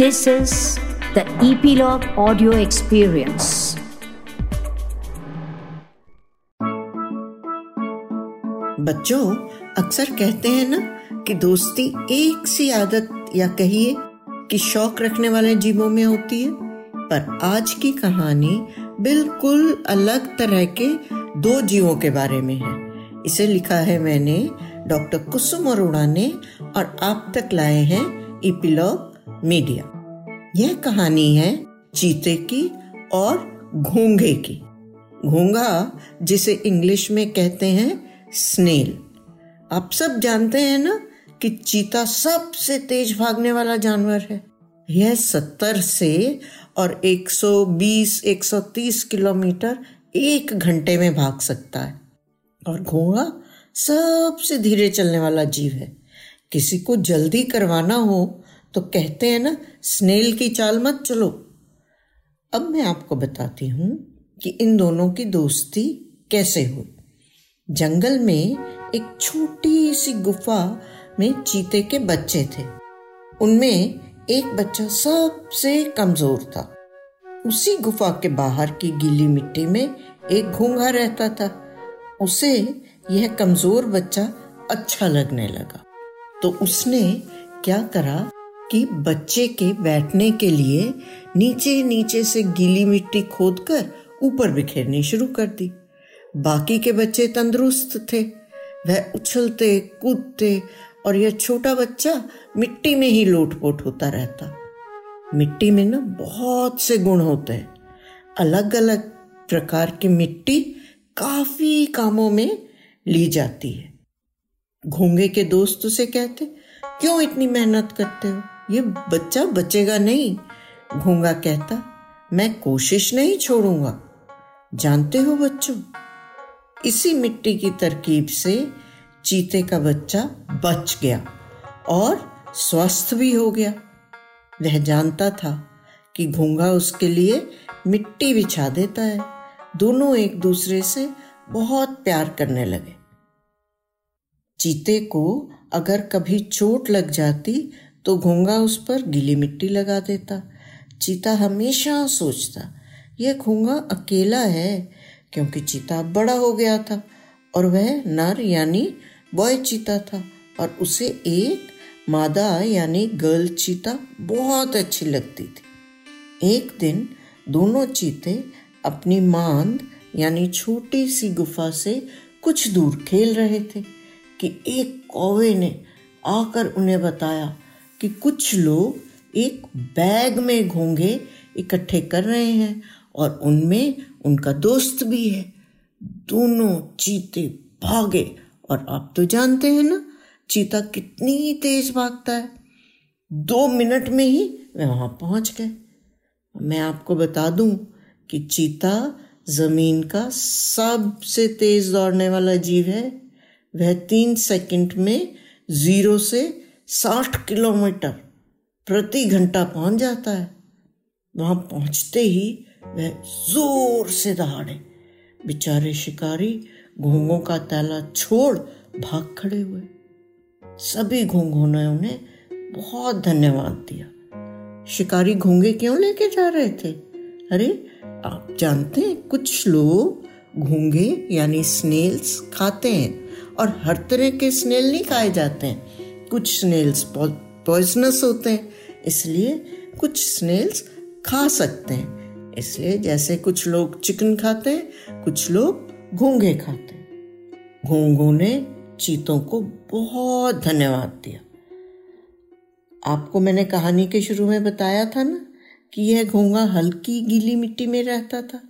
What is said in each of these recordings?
This is the Epilogue Audio Experience. बच्चों, अक्सर कहते हैं ना कि दोस्ती एक सी आदत या कहिए कि शौक रखने वाले जीवों में होती है पर आज की कहानी बिल्कुल अलग तरह के दो जीवों के बारे में है इसे लिखा है मैंने डॉक्टर कुसुम अरोड़ा ने और आप तक लाए हैं इपिलॉग मीडिया। यह कहानी है चीते की और घोंघे की। घोंघा, जिसे इंग्लिश में कहते हैं स्नेल। आप सब जानते हैं ना कि चीता सबसे तेज भागने वाला जानवर है। यह सत्तर से और 120-130 किलोमीटर एक घंटे में भाग सकता है। और घोड़ा सबसे धीरे चलने वाला जीव है। किसी को जल्दी करवाना हो तो कहते हैं ना, स्नेल की चाल मत चलो। अब मैं आपको बताती हूँ कि इन दोनों की दोस्ती कैसे हुई। जंगल में एक छोटी सी गुफा में चीते के बच्चे थे। उनमें एक बच्चा सबसे कमज़ोर था। उसी गुफा के बाहर की गीली मिट्टी में एक घूंघा रहता था। उसे यह कमज़ोर बच्चा अच्छा लगने लगा। तो उसने क्या करा? कि बच्चे के बैठने के लिए नीचे नीचे से गीली मिट्टी खोदकर ऊपर बिखेरनी शुरू कर दी। बाकी के बच्चे तंदुरुस्त थे। वह उछलते, कूदते और यह छोटा बच्चा मिट्टी में ही लोटपोट होता रहता। मिट्टी में ना बहुत से गुण होते हैं। अलग अलग प्रकार की मिट्टी काफ़ी कामों में ली जाती है। घोंगे के दोस्त उसे कहते, क्यों इतनी मेहनत करते हो? ये बच्चा बचेगा नहीं, घोंगा कहता, मैं कोशिश नहीं छोड़ूँगा। जानते हो बच्चों, इसी मिट्टी की तरकीब से चीते का बच्चा बच गया और स्वस्थ भी हो गया। वह जानता था कि घोंगा उसके लिए मिट्टी बिछा देता है। दोनों एक दूसरे से बहुत प्यार करने लगे। चीते को अगर कभी चोट लग जाती तो घोंगा उस पर गीली मिट्टी लगा देता। चीता हमेशा सोचता, यह घोंगा अकेला है, क्योंकि चीता बड़ा हो गया था और वह नर यानी बॉय चीता था और उसे एक मादा यानी गर्ल चीता बहुत अच्छी लगती थी। एक दिन दोनों चीते अपनी मांद यानी छोटी सी गुफा से कुछ दूर खेल रहे थे कि एक कौवे ने आकर उन्हें बताया कि कुछ लोग एक बैग में घोंगे इकट्ठे कर रहे हैं और उनमें उनका दोस्त भी है। दोनों चीते भागे और आप तो जानते हैं ना, चीता कितनी तेज भागता है। दो मिनट में ही वे वहाँ पहुँच गए मैं आपको बता दूँ कि चीता ज़मीन का सबसे तेज दौड़ने वाला जीव है। वह तीन सेकंड में ज़ीरो से साठ किलोमीटर प्रति घंटा पहुँच जाता है। वहाँ पहुँचते ही वह ज़ोर से दहाड़े। बेचारे शिकारी घोंघों का ताला छोड़ भाग खड़े हुए। सभी घोंघों ने उन्हें बहुत धन्यवाद दिया। शिकारी घोंगे क्यों लेके जा रहे थे? अरे, आप जानते हैं, कुछ लोग घोंगे यानी स्नेल्स खाते हैं और हर तरह के स्नेल नहीं खाए जाते हैं। कुछ स्नेल्स पॉइजनस होते हैं, इसलिए कुछ स्नेल्स खा सकते हैं। इसलिए जैसे कुछ लोग चिकन खाते हैं, कुछ लोग घोंगे खाते हैं। घोंगों ने चीतों को बहुत धन्यवाद दिया। आपको मैंने कहानी के शुरू में बताया था ना कि यह घोंगा हल्की गीली मिट्टी में रहता था,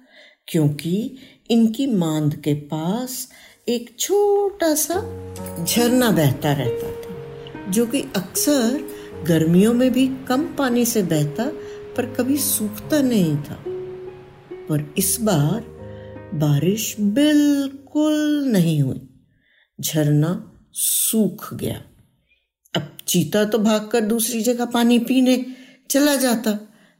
क्योंकि इनकी मांद के पास एक छोटा सा झरना बहता रहता था। जो कि अक्सर गर्मियों में भी कम पानी से बहता, पर कभी सूखता नहीं था। पर इस बार बारिश बिल्कुल नहीं हुई। झरना सूख गया। अब चीता तो भागकर दूसरी जगह पानी पीने चला जाता,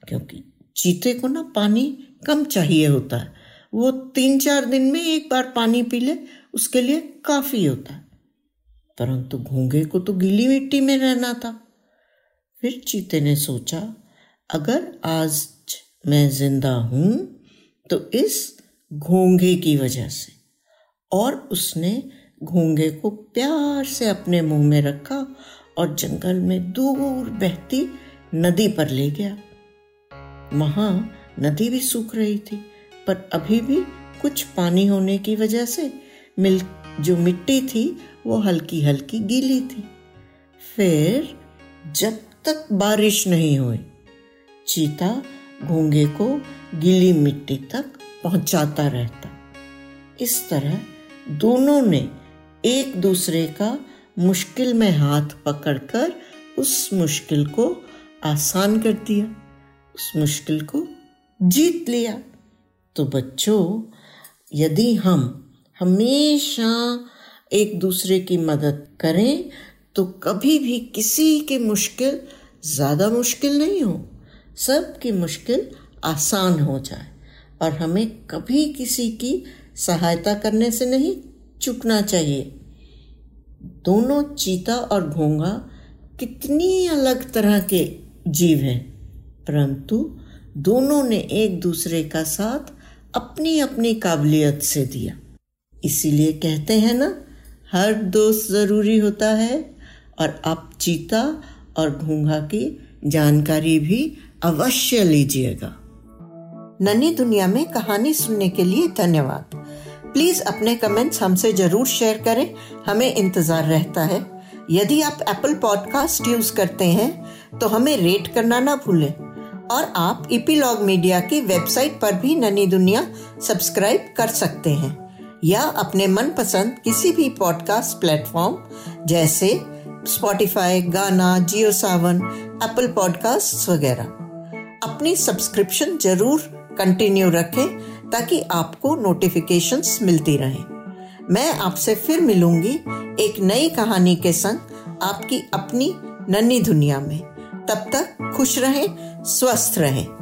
क्योंकि चीते को ना पानी कम चाहिए होता। है वो तीन चार दिन में एक बार पानी पी ले, उसके लिए काफ़ी होता। है परंतु घोंगे को तो गीली मिट्टी में रहना था। फिर चीते ने सोचा, अगर आज मैं ज़िंदा हूँ तो इस घोंघे की वजह से। और उसने घोंघे को प्यार से अपने मुँह में रखा और जंगल में दूर बहती नदी पर ले गया। वहाँ नदी भी सूख रही थी, पर अभी भी कुछ पानी होने की वजह से मिल, जो मिट्टी थी वो हल्की हल्की गीली थी। फिर जब तक बारिश नहीं हुई, चीता घोंगे को गीली मिट्टी तक पहुंचाता रहता। इस तरह दोनों ने एक दूसरे का मुश्किल में हाथ पकड़कर उस मुश्किल को आसान कर दिया, उस मुश्किल को जीत लिया। तो बच्चों, यदि हम हमेशा एक दूसरे की मदद करें तो कभी भी किसी की मुश्किल ज़्यादा मुश्किल नहीं हो। सब की मुश्किल आसान हो जाए और हमें कभी किसी की सहायता करने से नहीं चुकना चाहिए। दोनों चीता और घोंगा कितनी अलग तरह के जीव हैं, परंतु दोनों ने एक दूसरे का साथ अपनी अपनी काबिलियत से दिया। इसीलिए कहते हैं ना हर दोस्त ज़रूरी होता है और आप चीता और घूंघा की जानकारी भी अवश्य लीजिएगा। ननी दुनिया में कहानी सुनने के लिए धन्यवाद। प्लीज़ अपने कमेंट्स हमसे ज़रूर शेयर करें। हमें इंतज़ार रहता है। यदि आप एप्पल पॉडकास्ट यूज़ करते हैं तो हमें रेट करना ना भूलें। और आप इपीलॉग मीडिया की वेबसाइट पर भी ननी दुनिया सब्सक्राइब कर सकते हैं। या अपने मनपसंद किसी भी पॉडकास्ट प्लेटफॉर्म जैसे स्पॉटिफाई गाना जियो सावन एप्पल पॉडकास्ट वगैरह। अपनी सब्सक्रिप्शन ज़रूर कंटिन्यू रखें, ताकि आपको नोटिफिकेशंस मिलती रहें। मैं आपसे फिर मिलूँगी एक नई कहानी के संग आपकी अपनी नन्ही दुनिया में। तब तक खुश रहें, स्वस्थ रहें।